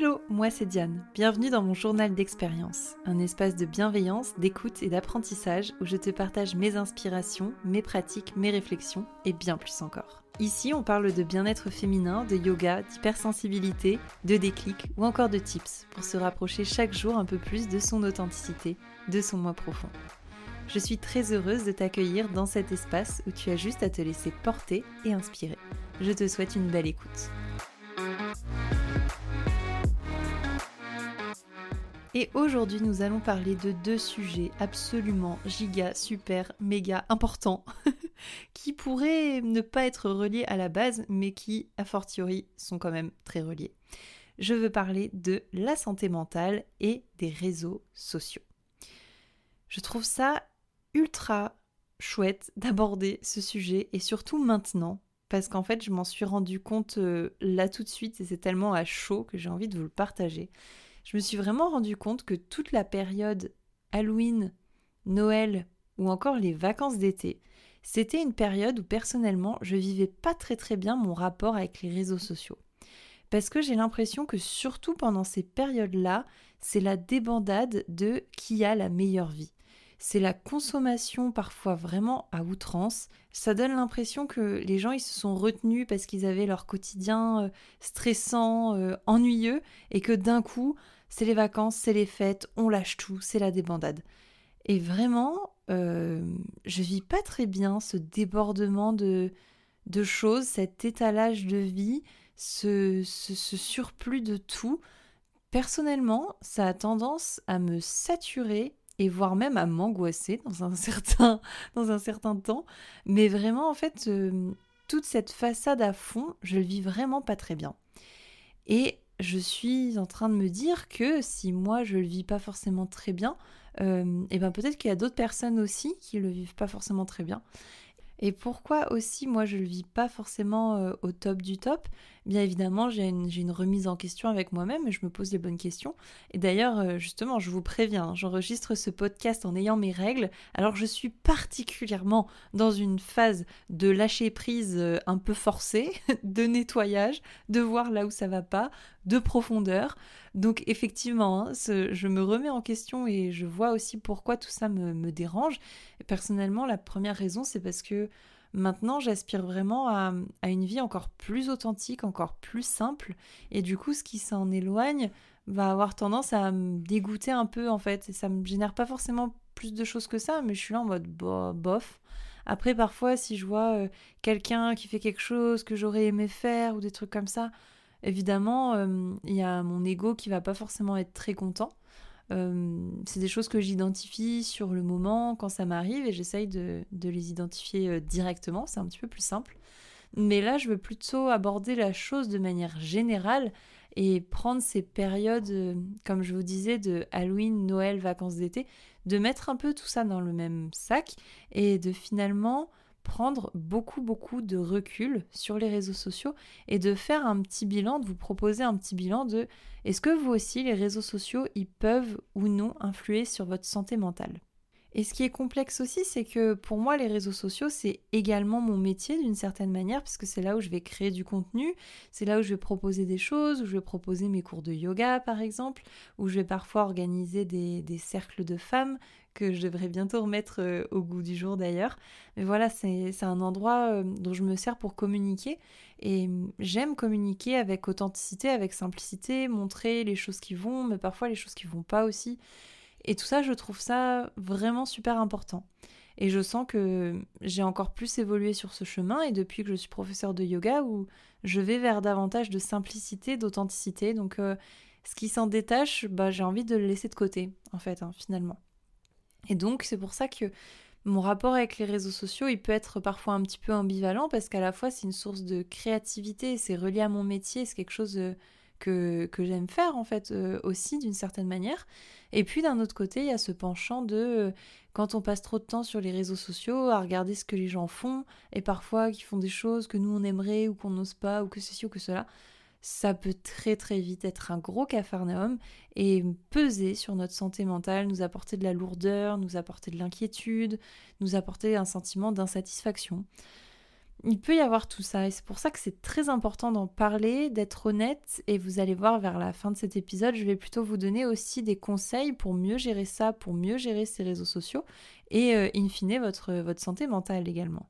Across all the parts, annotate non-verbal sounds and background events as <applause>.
Hello, moi c'est Diane. Bienvenue dans mon journal d'expérience, un espace de bienveillance, d'écoute et d'apprentissage où je te partage mes inspirations, mes pratiques, mes réflexions et bien plus encore. Ici, on parle de bien-être féminin, de yoga, d'hypersensibilité, de déclic ou encore de tips pour se rapprocher chaque jour un peu plus de son authenticité, de son moi profond. Je suis très heureuse de t'accueillir dans cet espace où tu as juste à te laisser porter et inspirer. Je te souhaite une belle écoute. Et aujourd'hui, nous allons parler de deux sujets absolument giga, super, méga importants <laughs> qui pourraient ne pas être reliés à la base, mais qui, a fortiori, sont quand même très reliés. Je veux parler de la santé mentale et des réseaux sociaux. Je trouve ça ultra chouette d'aborder ce sujet et surtout maintenant parce qu'en fait je m'en suis rendu compte euh, là tout de suite et c'est tellement à chaud que j'ai envie de vous le partager je me suis vraiment rendu compte que toute la période Halloween, Noël ou encore les vacances d'été, c'était une période où personnellement je vivais pas très très bien mon rapport avec les réseaux sociaux. Parce que j'ai l'impression que surtout pendant ces périodes-là, c'est la débandade de qui a la meilleure vie. C'est la consommation parfois vraiment à outrance. Ça donne l'impression que les gens ils se sont retenus parce qu'ils avaient leur quotidien euh, stressant, euh, ennuyeux, et que d'un coup, c'est les vacances, c'est les fêtes, on lâche tout, c'est la débandade. Et vraiment, euh, je vis pas très bien ce débordement de, de choses, cet étalage de vie, ce, ce, surplus de tout. Personnellement, ça a tendance à me saturer et voire même à m'angoisser <laughs> dans un certain temps mais vraiment en fait euh, toute cette façade à fond je le vis vraiment pas très bien et je suis en train de me dire que si moi je le vis pas forcément très bien, et euh, eh ben peut-être qu'il y a d'autres personnes aussi qui le vivent pas forcément très bien. Et pourquoi aussi moi je le vis pas forcément euh, au top du top? Bien évidemment, j'ai une, remise en question avec moi-même et je me pose les bonnes questions. Et d'ailleurs, euh, justement, je vous préviens, j'enregistre ce podcast en ayant mes règles. Alors je suis particulièrement dans une phase de lâcher prise euh, un peu forcée, <laughs> de nettoyage, de voir là où ça va pas, de profondeur. Donc effectivement, hein, je me remets en question et je vois aussi pourquoi tout ça me, dérange. Et personnellement, la première raison, c'est parce que Maintenant, j'aspire vraiment à, une vie encore plus authentique, encore plus simple. Et du coup, ce qui s'en éloigne va avoir tendance à me dégoûter un peu, en fait. Et ça me génère pas forcément plus de choses que ça, mais je suis là en mode bof. Après, parfois, si je vois euh, quelqu'un qui fait quelque chose que j'aurais aimé faire ou des trucs comme ça, évidemment, euh, il y a mon ego qui va pas forcément être très content. Euh, c'est des choses que j'identifie sur le moment quand ça m'arrive et j'essaye de, les identifier euh, directement, c'est un petit peu plus simple. Mais là, je veux plutôt aborder la chose de manière générale et prendre ces périodes, comme je vous disais, de Halloween, Noël, vacances d'été, de mettre un peu tout ça dans le même sac et de finalement prendre beaucoup beaucoup de recul sur les réseaux sociaux et de faire un petit bilan, de vous proposer un petit bilan de est-ce que vous aussi les réseaux sociaux ils peuvent ou non influer sur votre santé mentale? Et ce qui est complexe aussi, c'est que pour moi, les réseaux sociaux, c'est également mon métier d'une certaine manière, puisque c'est là où je vais créer du contenu, c'est là où je vais proposer des choses, où je vais proposer mes cours de yoga, par exemple, où je vais parfois organiser des, des cercles de femmes que je devrais bientôt remettre euh, au goût du jour d'ailleurs. Mais voilà, c'est un endroit euh, dont je me sers pour communiquer et mm, j'aime communiquer avec authenticité, avec simplicité, montrer les choses qui vont, mais parfois les choses qui vont pas aussi. Et tout ça, je trouve ça vraiment super important. Et je sens que j'ai encore plus évolué sur ce chemin et depuis que je suis professeur de yoga où je vais vers davantage de simplicité, d'authenticité. Donc euh, ce qui s'en détache, bah, j'ai envie de le laisser de côté en fait, hein, finalement. Et donc c'est pour ça que mon rapport avec les réseaux sociaux, il peut être parfois un petit peu ambivalent parce qu'à la fois c'est une source de créativité, c'est relié à mon métier, c'est quelque chose euh, que, j'aime faire en fait euh, aussi d'une certaine manière. Et puis d'un autre côté, il y a ce penchant de euh, quand on passe trop de temps sur les réseaux sociaux à regarder ce que les gens font et parfois qui font des choses que nous on aimerait ou qu'on n'ose pas ou que ceci ou que cela, ça peut très très vite être un gros cafarnaum et peser sur notre santé mentale, nous apporter de la lourdeur, nous apporter de l'inquiétude, nous apporter un sentiment d'insatisfaction. Il peut y avoir tout ça et c'est pour ça que c'est très important d'en parler, d'être honnête et vous allez voir vers la fin de cet épisode, je vais plutôt vous donner aussi des conseils pour mieux gérer ça, pour mieux gérer ces réseaux sociaux et euh, in fine votre, votre santé mentale également.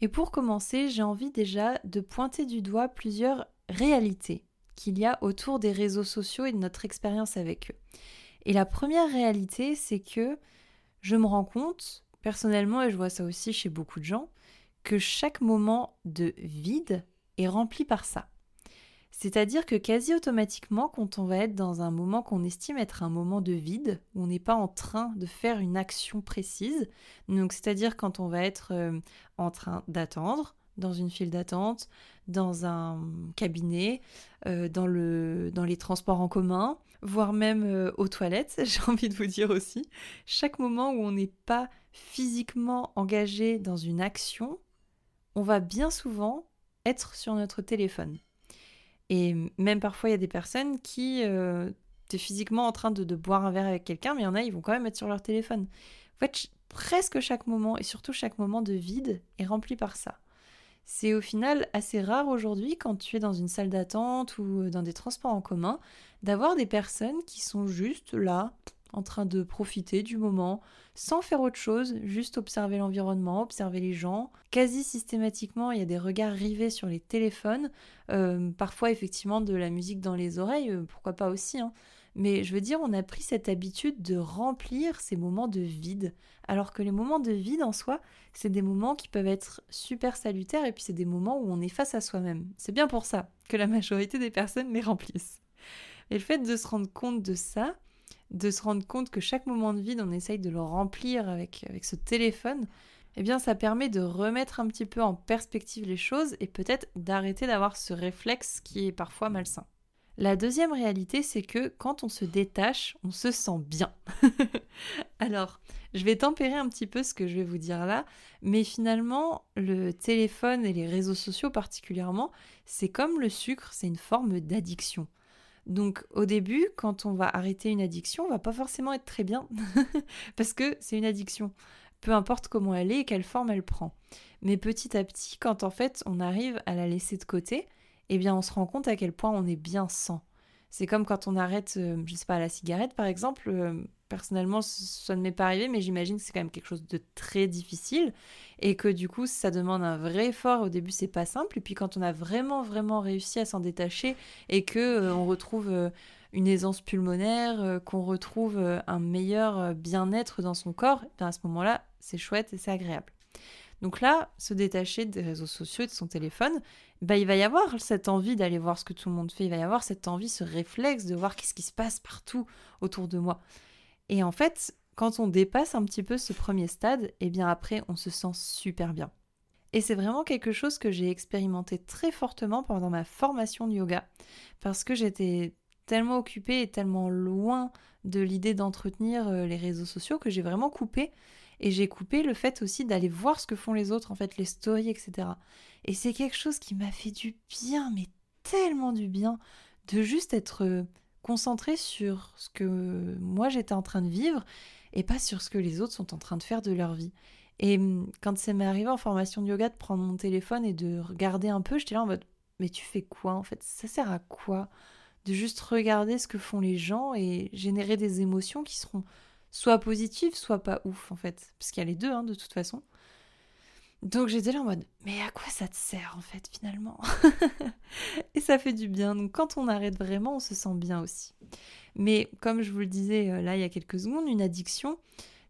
Et pour commencer, j'ai envie déjà de pointer du doigt plusieurs réalités qu'il y a autour des réseaux sociaux et de notre expérience avec eux. Et la première réalité, c'est que je me rends compte, personnellement, et je vois ça aussi chez beaucoup de gens, que chaque moment de vide est rempli par ça. C'est-à-dire que quasi automatiquement, quand on va être dans un moment qu'on estime être un moment de vide, où on n'est pas en train de faire une action précise, donc c'est-à-dire quand on va être euh, en train d'attendre, dans une file d'attente, dans un cabinet, euh, dans, le, dans les transports en commun, voire même euh, aux toilettes, <laughs> j'ai envie de vous dire aussi. Chaque moment où on n'est pas physiquement engagé dans une action, on va bien souvent être sur notre téléphone. Et même parfois, il y a des personnes qui, euh, physiquement en train de boire un verre avec quelqu'un, mais il y en a, ils vont quand même être sur leur téléphone. En fait, presque chaque moment, et surtout chaque moment de vide, est rempli par ça. C'est au final assez rare aujourd'hui, quand tu es dans une salle d'attente ou dans des transports en commun, d'avoir des personnes qui sont juste là, en train de profiter du moment, sans faire autre chose, juste observer l'environnement, observer les gens. Quasi systématiquement, il y a des regards rivés sur les téléphones, euh, parfois effectivement de la musique dans les oreilles, euh, pourquoi pas aussi. Hein. Mais je veux dire, on a pris cette habitude de remplir ces moments de vide. Alors que les moments de vide en soi, c'est des moments qui peuvent être super salutaires et puis c'est des moments où on est face à soi-même. C'est bien pour ça que la majorité des personnes les remplissent. Et le fait de se rendre compte de ça, de se rendre compte que chaque moment de vide, on essaye de le remplir avec, avec ce téléphone, eh bien ça permet de remettre un petit peu en perspective les choses et peut-être d'arrêter d'avoir ce réflexe qui est parfois malsain. La deuxième réalité, c'est que quand on se détache, on se sent bien. <laughs> Alors, je vais tempérer un petit peu ce que je vais vous dire là, mais finalement, le téléphone et les réseaux sociaux particulièrement, c'est comme le sucre, c'est une forme d'addiction. Donc au début, quand on va arrêter une addiction, on va pas forcément être très bien <laughs> parce que c'est une addiction. Peu importe comment elle est et quelle forme elle prend. Mais petit à petit, quand en fait on arrive à la laisser de côté, eh bien on se rend compte à quel point on est bien sans. C'est comme quand on arrête, euh, je sais pas, la cigarette par exemple. Euh, personnellement, ça ne m'est pas arrivé, mais j'imagine que c'est quand même quelque chose de très difficile et que du coup, ça demande un vrai effort. Au début, c'est pas simple. Et puis quand on a vraiment, vraiment réussi à s'en détacher et que euh, on retrouve une aisance pulmonaire, qu'on retrouve un meilleur bien-être dans son corps, eh à ce moment-là, c'est chouette et c'est agréable. Donc là, se détacher des réseaux sociaux et de son téléphone, bah, il va y avoir cette envie d'aller voir ce que tout le monde fait, il va y avoir cette envie, ce réflexe de voir qu'est-ce qui se passe partout autour de moi. Et en fait, quand on dépasse un petit peu ce premier stade, eh bien après, on se sent super bien. Et c'est vraiment quelque chose que j'ai expérimenté très fortement pendant ma formation de yoga, parce que j'étais tellement occupée et tellement loin de l'idée d'entretenir euh, les réseaux sociaux que j'ai vraiment coupé et j'ai coupé le fait aussi d'aller voir ce que font les autres, en fait, les stories, etc. Et c'est quelque chose qui m'a fait du bien, mais tellement du bien, de juste être euh, concentré sur ce que moi j'étais en train de vivre et pas sur ce que les autres sont en train de faire de leur vie. Et hum, quand ça m'est arrivé en formation de yoga de prendre mon téléphone et de regarder un peu, j'étais là en mode mais tu fais quoi en fait? Ça sert à quoi? De juste regarder ce que font les gens et générer des émotions qui seront soit positive, soit pas ouf en fait. Parce qu'il y a les deux hein, de toute façon. Donc j'étais là en mode, mais à quoi ça te sert en fait finalement? <laughs> Et ça fait du bien. Donc quand on arrête vraiment, on se sent bien aussi. Mais comme je vous le disais euh, là il y a quelques secondes, une addiction,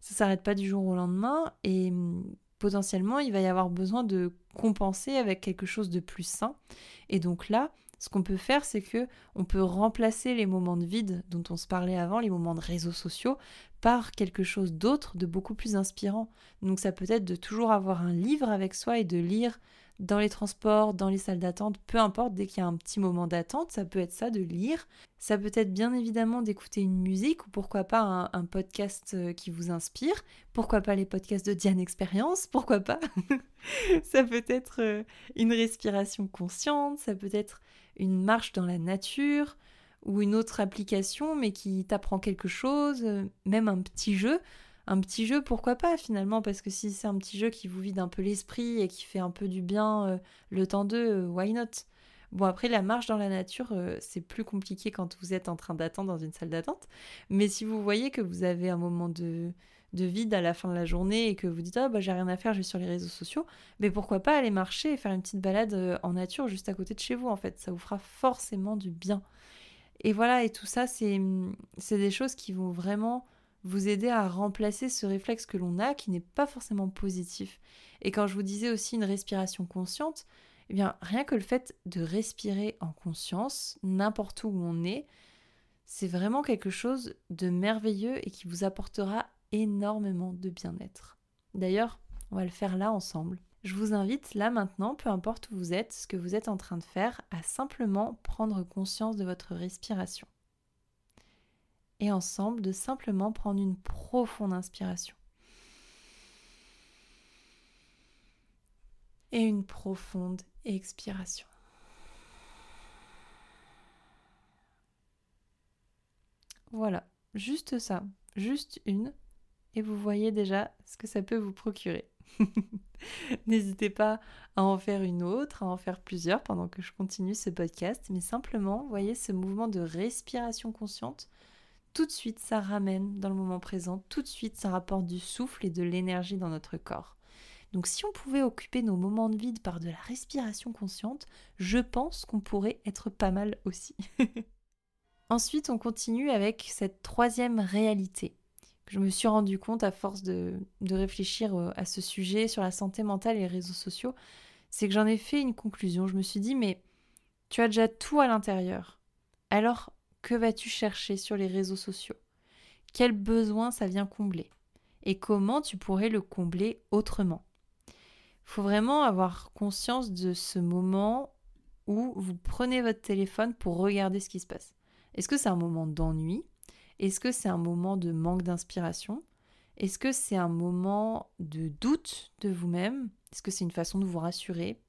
ça s'arrête pas du jour au lendemain et hum, potentiellement il va y avoir besoin de compenser avec quelque chose de plus sain. Et donc là, ce qu'on peut faire, c'est que on peut remplacer les moments de vide dont on se parlait avant, les moments de réseaux sociaux, par quelque chose d'autre, de beaucoup plus inspirant. Donc ça peut être de toujours avoir un livre avec soi et de lire dans les transports, dans les salles d'attente, peu importe, dès qu'il y a un petit moment d'attente, ça peut être ça, de lire. Ça peut être bien évidemment d'écouter une musique ou pourquoi pas un, podcast euh, qui vous inspire. Pourquoi pas les podcasts de Diane Expérience, <laughs> pourquoi pas. ça peut être euh, une respiration consciente, ça peut être une marche dans la nature ou une autre application mais qui t'apprend quelque chose, euh, même un petit jeu. un petit jeu, pourquoi pas finalement Parce que si c'est un petit jeu qui vous vide un peu l'esprit et qui fait un peu du bien euh, le temps d'eux, euh, why not? Bon, après, la marche dans la nature, c'est plus compliqué quand vous êtes en train d'attendre dans une salle d'attente. Mais si vous voyez que vous avez un moment de, de vide à la fin de la journée et que vous dites, ah bah j'ai rien à faire, je vais sur les réseaux sociaux, mais pourquoi pas aller marcher et faire une petite balade en nature juste à côté de chez vous, en fait. Ça vous fera forcément du bien. Et voilà, et tout ça, c'est des choses qui vont vraiment vous aider à remplacer ce réflexe que l'on a qui n'est pas forcément positif. Et quand je vous disais aussi une respiration consciente, eh bien rien que le fait de respirer en conscience, n'importe où on est, c'est vraiment quelque chose de merveilleux et qui vous apportera énormément de bien-être. D'ailleurs, on va le faire là ensemble. Je vous invite là maintenant, peu importe où vous êtes, ce que vous êtes en train de faire, à simplement prendre conscience de votre respiration et ensemble de simplement prendre une profonde inspiration. Et une profonde expiration. Voilà, juste ça, juste une, et vous voyez déjà ce que ça peut vous procurer. <laughs> N'hésitez pas à en faire une autre, à en faire plusieurs pendant que je continue ce podcast, mais simplement, voyez ce mouvement de respiration consciente tout de suite ça ramène dans le moment présent, tout de suite ça rapporte du souffle et de l'énergie dans notre corps. Donc si on pouvait occuper nos moments de vide par de la respiration consciente, je pense qu'on pourrait être pas mal aussi. <laughs> Ensuite, on continue avec cette troisième réalité je me suis rendu compte à force de, de réfléchir euh, à ce sujet sur la santé mentale et les réseaux sociaux, c'est que j'en ai fait une conclusion. Je me suis dit, mais tu as déjà tout à l'intérieur. Alors que vas-tu chercher sur les réseaux sociaux? Quel besoin ça vient combler? Et comment tu pourrais le combler autrement? Il faut vraiment avoir conscience de ce moment où vous prenez votre téléphone pour regarder ce qui se passe. Est-ce que c'est un moment d'ennui? Est-ce que c'est un moment de manque d'inspiration? Est-ce que c'est un moment de doute de vous-même? Est-ce que c'est une façon de vous rassurer?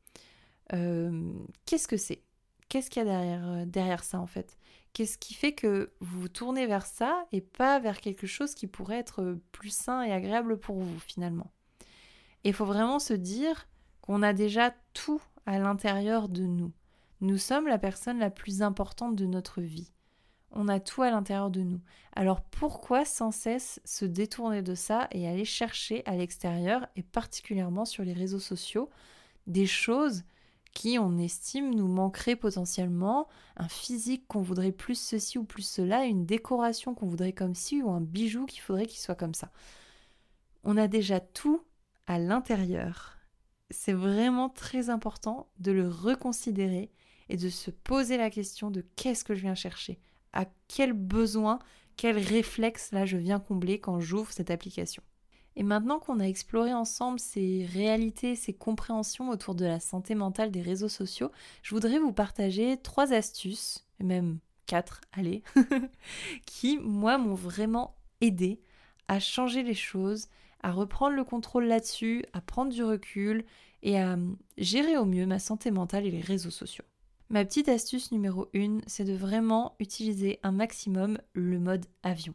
Euh, Qu'est-ce que c'est? Qu'est-ce qu'il y a derrière, euh, derrière ça en fait? Qu'est-ce qui fait que vous vous tournez vers ça et pas vers quelque chose qui pourrait être plus sain et agréable pour vous finalement? Il faut vraiment se dire qu'on a déjà tout à l'intérieur de nous. Nous sommes la personne la plus importante de notre vie. On a tout à l'intérieur de nous. Alors pourquoi sans cesse se détourner de ça et aller chercher à l'extérieur et particulièrement sur les réseaux sociaux des choses qui, on estime, nous manquerait potentiellement, un physique qu'on voudrait plus ceci ou plus cela, une décoration qu'on voudrait comme ci ou un bijou qu'il faudrait qu'il soit comme ça. On a déjà tout à l'intérieur. C'est vraiment très important de le reconsidérer et de se poser la question de qu'est-ce que je viens chercher, à quel besoin, quel réflexe là je viens combler quand j'ouvre cette application. Et maintenant qu'on a exploré ensemble ces réalités, ces compréhensions autour de la santé mentale des réseaux sociaux, je voudrais vous partager trois astuces, même quatre, allez, <laughs> qui, moi, m'ont vraiment aidé à changer les choses, à reprendre le contrôle là-dessus, à prendre du recul et à gérer au mieux ma santé mentale et les réseaux sociaux. Ma petite astuce numéro une, c'est de vraiment utiliser un maximum le mode avion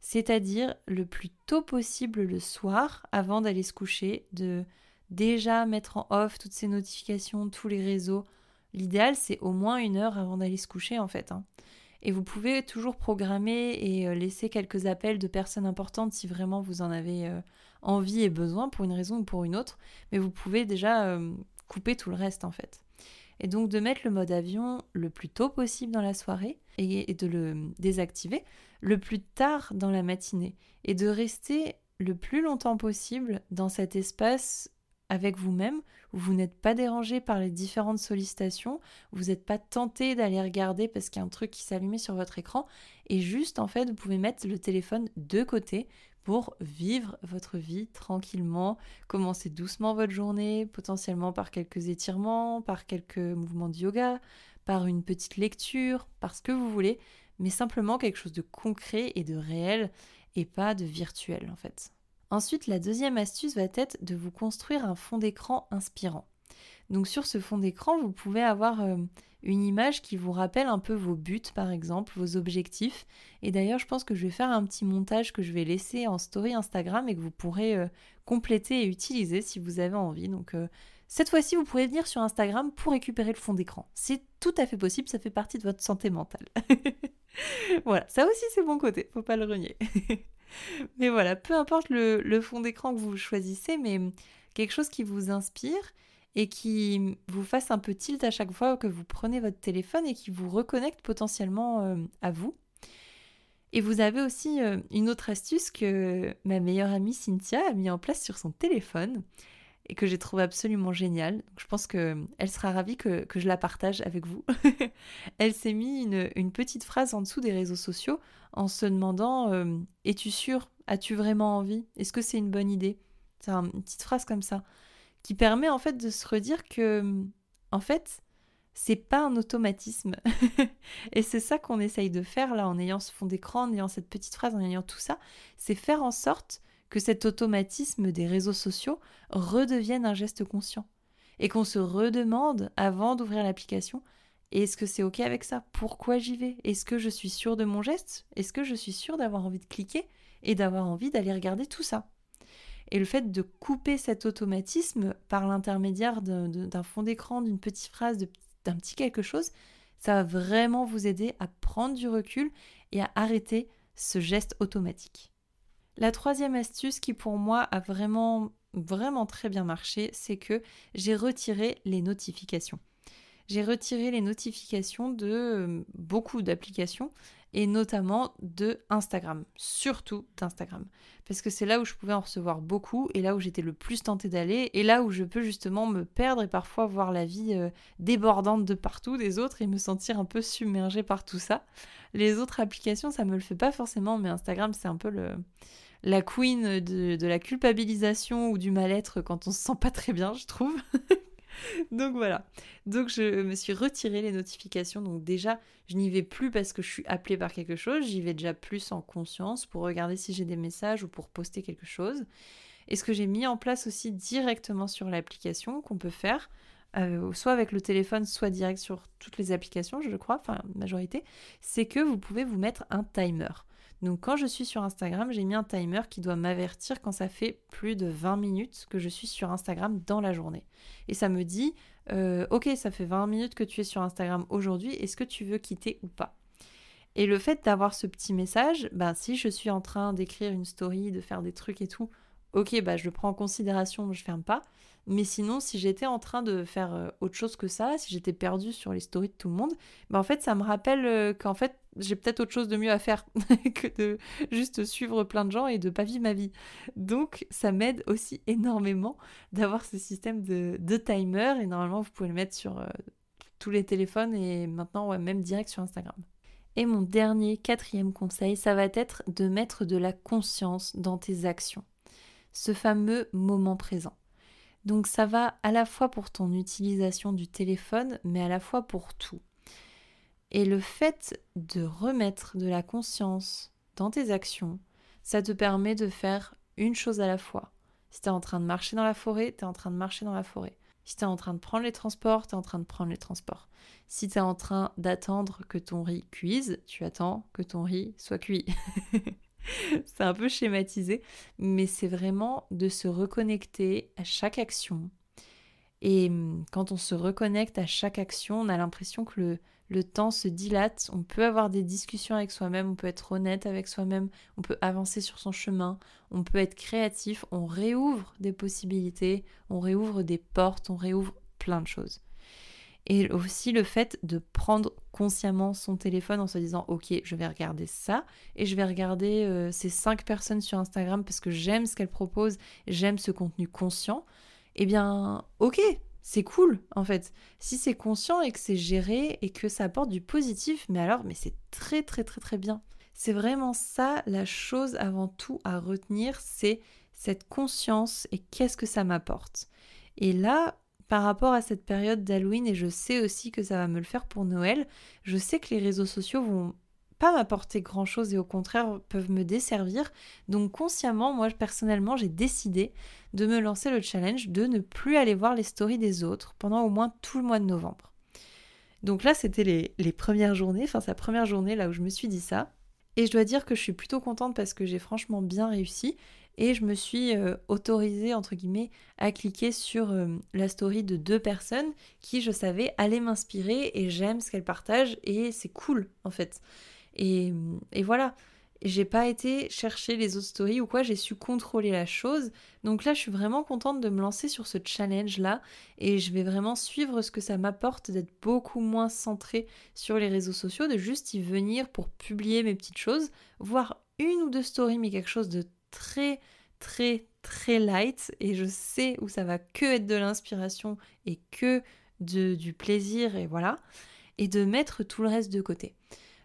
c'est-à-dire le plus tôt possible le soir avant d'aller se coucher, de déjà mettre en off toutes ces notifications, tous les réseaux. L'idéal, c'est au moins une heure avant d'aller se coucher en fait. Hein. Et vous pouvez toujours programmer et euh, laisser quelques appels de personnes importantes si vraiment vous en avez euh, envie et besoin pour une raison ou pour une autre. Mais vous pouvez déjà euh, couper tout le reste en fait. Et donc de mettre le mode avion le plus tôt possible dans la soirée et de le désactiver le plus tard dans la matinée. Et de rester le plus longtemps possible dans cet espace avec vous-même, où vous n'êtes pas dérangé par les différentes sollicitations, vous n'êtes pas tenté d'aller regarder parce qu'il y a un truc qui s'allumait sur votre écran, et juste en fait vous pouvez mettre le téléphone de côté pour vivre votre vie tranquillement, commencer doucement votre journée, potentiellement par quelques étirements, par quelques mouvements de yoga, par une petite lecture, par ce que vous voulez, mais simplement quelque chose de concret et de réel et pas de virtuel en fait. Ensuite, la deuxième astuce va être de vous construire un fond d'écran inspirant. Donc sur ce fond d'écran, vous pouvez avoir euh, une image qui vous rappelle un peu vos buts, par exemple, vos objectifs. Et d'ailleurs, je pense que je vais faire un petit montage que je vais laisser en story Instagram et que vous pourrez euh, compléter et utiliser si vous avez envie. Donc euh, cette fois-ci, vous pourrez venir sur Instagram pour récupérer le fond d'écran. C'est tout à fait possible, ça fait partie de votre santé mentale. <laughs> voilà, ça aussi c'est bon côté, faut pas le renier. <laughs> mais voilà, peu importe le, le fond d'écran que vous choisissez, mais quelque chose qui vous inspire et qui vous fasse un peu tilt à chaque fois que vous prenez votre téléphone et qui vous reconnecte potentiellement euh, à vous. Et vous avez aussi euh, une autre astuce que ma meilleure amie Cynthia a mis en place sur son téléphone et que j'ai trouvé absolument géniale. je pense qu'elle sera ravie que, je la partage avec vous. <laughs> elle s'est mis une, petite phrase en dessous des réseaux sociaux en se demandant euh, Es-tu sûr As-tu vraiment envie? Est-ce que c'est une bonne idée? C'est une petite phrase comme ça qui permet en fait de se redire que, en fait, c'est pas un automatisme. <laughs> et c'est ça qu'on essaye de faire là en ayant ce fond d'écran, en ayant cette petite phrase, en ayant tout ça, c'est faire en sorte que cet automatisme des réseaux sociaux redevienne un geste conscient. Et qu'on se redemande avant d'ouvrir l'application, est-ce que c'est OK avec ça? Pourquoi j'y vais? Est-ce que je suis sûre de mon geste? Est-ce que je suis sûre d'avoir envie de cliquer et d'avoir envie d'aller regarder tout ça? Et le fait de couper cet automatisme par l'intermédiaire d'un fond d'écran, d'une petite phrase, d'un petit quelque chose, ça va vraiment vous aider à prendre du recul et à arrêter ce geste automatique. La troisième astuce qui pour moi a vraiment vraiment très bien marché, c'est que j'ai retiré les notifications. J'ai retiré les notifications de euh, beaucoup d'applications et notamment de Instagram, surtout d'Instagram. Parce que c'est là où je pouvais en recevoir beaucoup et là où j'étais le plus tentée d'aller et là où je peux justement me perdre et parfois voir la vie euh, débordante de partout des autres et me sentir un peu submergée par tout ça. Les autres applications, ça me le fait pas forcément, mais Instagram, c'est un peu le la queen de, de la culpabilisation ou du mal-être quand on se sent pas très bien, je trouve. <laughs> <laughs> donc voilà. Donc je me suis retiré les notifications. Donc déjà, je n'y vais plus parce que je suis appelée par quelque chose. J'y vais déjà plus en conscience pour regarder si j'ai des messages ou pour poster quelque chose. Et ce que j'ai mis en place aussi directement sur l'application qu'on peut faire, euh, soit avec le téléphone, soit direct sur toutes les applications, je crois, enfin majorité, c'est que vous pouvez vous mettre un timer. Donc quand je suis sur Instagram, j'ai mis un timer qui doit m'avertir quand ça fait plus de 20 minutes que je suis sur Instagram dans la journée. Et ça me dit, euh, ok, ça fait 20 minutes que tu es sur Instagram aujourd'hui, est-ce que tu veux quitter ou pas? Et le fait d'avoir ce petit message, ben, si je suis en train d'écrire une story, de faire des trucs et tout, ok, bah, je le prends en considération, je ferme pas. Mais sinon, si j'étais en train de faire euh, autre chose que ça, si j'étais perdue sur les stories de tout le monde, bah en fait, ça me rappelle euh, qu'en fait, j'ai peut-être autre chose de mieux à faire <laughs> que de juste suivre plein de gens et de pas vivre ma vie. Donc, ça m'aide aussi énormément d'avoir ce système de, de, timer et normalement, vous pouvez le mettre sur euh, tous les téléphones et maintenant, ouais, même direct sur Instagram. Et mon dernier, quatrième conseil, ça va être de mettre de la conscience dans tes actions. Ce fameux moment présent. Donc ça va à la fois pour ton utilisation du téléphone, mais à la fois pour tout. Et le fait de remettre de la conscience dans tes actions, ça te permet de faire une chose à la fois. Si tu es en train de marcher dans la forêt, tu es en train de marcher dans la forêt. Si tu es en train de prendre les transports, tu es en train de prendre les transports. Si tu es en train d'attendre que ton riz cuise, tu attends que ton riz soit cuit. <laughs> c'est un peu schématisé, mais c'est vraiment de se reconnecter à chaque action. Et hum, quand on se reconnecte à chaque action, on a l'impression que le, le temps se dilate, on peut avoir des discussions avec soi-même, on peut être honnête avec soi-même, on peut avancer sur son chemin, on peut être créatif, on réouvre des possibilités, on réouvre des portes, on réouvre plein de choses. Et aussi le fait de prendre consciemment son téléphone en se disant ok je vais regarder ça et je vais regarder euh, ces cinq personnes sur Instagram parce que j'aime ce qu'elles proposent, j'aime ce contenu conscient, eh bien ok c'est cool en fait. Si c'est conscient et que c'est géré et que ça apporte du positif, mais alors mais c'est très très très très bien. C'est vraiment ça la chose avant tout à retenir, c'est cette conscience et qu'est-ce que ça m'apporte. Et là, par rapport à cette période d'Halloween, et je sais aussi que ça va me le faire pour Noël, je sais que les réseaux sociaux vont pas m'apporter grand chose et au contraire peuvent me desservir. Donc consciemment, moi personnellement, j'ai décidé de me lancer le challenge de ne plus aller voir les stories des autres pendant au moins tout le mois de novembre. Donc là, c'était les, les premières journées, enfin sa première journée là où je me suis dit ça. Et je dois dire que je suis plutôt contente parce que j'ai franchement bien réussi et je me suis euh, autorisée entre guillemets à cliquer sur euh, la story de deux personnes qui je savais allaient m'inspirer et j'aime ce qu'elles partagent et c'est cool en fait. Et, voilà, j'ai pas été chercher les autres stories ou quoi, j'ai su contrôler la chose. Donc là, je suis vraiment contente de me lancer sur ce challenge là et je vais vraiment suivre ce que ça m'apporte d'être beaucoup moins centrée sur les réseaux sociaux, de juste y venir pour publier mes petites choses, voir une ou deux stories mais quelque chose de très très très light et je sais où ça va que être de l'inspiration et que de, du plaisir et voilà et de mettre tout le reste de côté.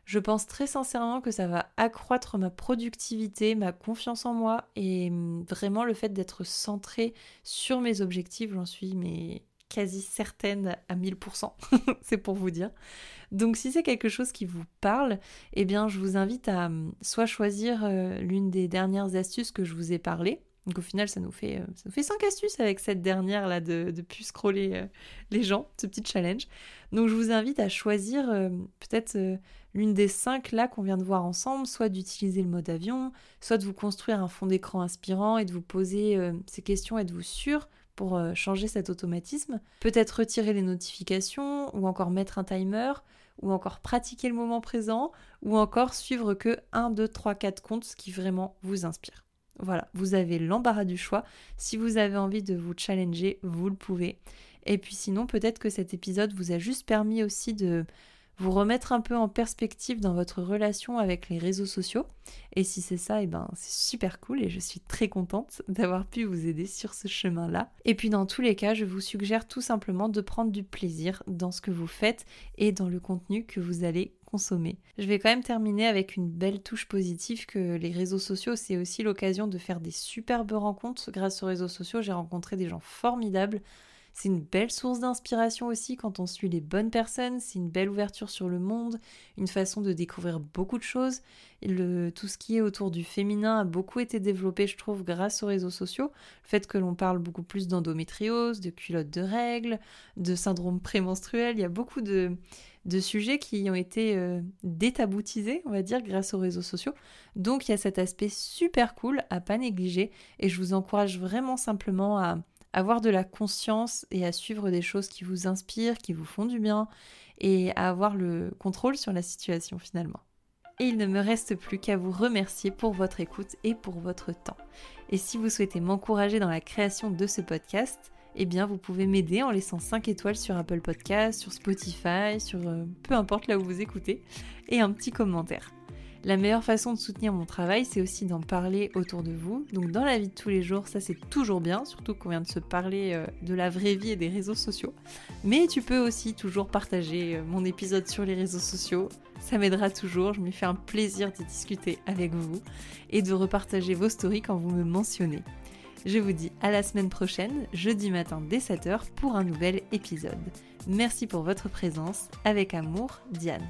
Je pense très sincèrement que ça va accroître ma productivité, ma confiance en moi et hum, vraiment le fait d'être centré sur mes objectifs, j'en suis mais quasi certaine à 1000%, <laughs> c'est pour vous dire. Donc si c'est quelque chose qui vous parle, eh bien je vous invite à hum, soit choisir euh, l'une des dernières astuces que je vous ai parlé. Donc au final, ça nous fait, euh, ça nous fait 5 astuces avec cette dernière là de, de plus scroller euh, les gens, ce petit challenge. Donc je vous invite à choisir peut-être l'une des 5 là qu'on vient de voir ensemble, soit d'utiliser le mode avion, soit de vous construire un fond d'écran inspirant et de vous poser ces questions, êtes-vous sûr pour changer cet automatisme? Peut-être retirer les notifications ou encore mettre un timer ou encore pratiquer le moment présent, ou encore suivre que 1, 2, 3, 4 comptes qui vraiment vous inspirent. Voilà, vous avez l'embarras du choix. Si vous avez envie de vous challenger, vous le pouvez. Et puis sinon, peut-être que cet épisode vous a juste permis aussi de vous remettre un peu en perspective dans votre relation avec les réseaux sociaux. Et si c'est ça, et eh ben c'est super cool et je suis très contente <laughs> d'avoir pu vous aider sur ce chemin-là. Et puis dans tous les cas, je vous suggère tout simplement de prendre du plaisir dans ce que vous faites et dans le contenu que vous allez consommer. Je vais quand même terminer avec une belle touche positive que les réseaux sociaux, c'est aussi l'occasion de faire des superbes rencontres. Grâce aux réseaux sociaux, j'ai rencontré des gens formidables c'est une belle source d'inspiration aussi quand on suit les bonnes personnes, c'est une belle ouverture sur le monde, une façon de découvrir beaucoup de choses. Tout ce qui est autour du féminin a beaucoup été développé, je trouve, grâce aux réseaux sociaux. Le fait que l'on parle beaucoup plus d'endométriose, de culottes de règles, de syndrome prémenstruel, il y a beaucoup de, de sujets qui ont été euh, détaboutisés, on va dire, grâce aux réseaux sociaux. Donc il y a cet aspect super cool à pas négliger et je vous encourage vraiment simplement à avoir de la conscience et à suivre des choses qui vous inspirent, qui vous font du bien et à avoir le contrôle sur la situation finalement. Et il ne me reste plus qu'à vous remercier pour votre écoute et pour votre temps. Et si vous souhaitez m'encourager dans la création de ce podcast, eh bien vous pouvez m'aider en laissant 5 étoiles sur Apple Podcast, sur Spotify, sur euh, peu importe là où vous écoutez, et un petit commentaire. La meilleure façon de soutenir mon travail, c'est aussi d'en parler autour de vous. Donc dans la vie de tous les jours, ça c'est toujours bien, surtout qu'on vient de se parler euh, de la vraie vie et des réseaux sociaux. Mais tu peux aussi toujours partager euh, mon épisode sur les réseaux sociaux. Ça m'aidera toujours, je me fais un plaisir de discuter avec vous et de repartager vos stories quand vous me mentionnez. Je vous dis à la semaine prochaine, jeudi matin dès 7h pour un nouvel épisode. Merci pour votre présence. Avec amour, Diane.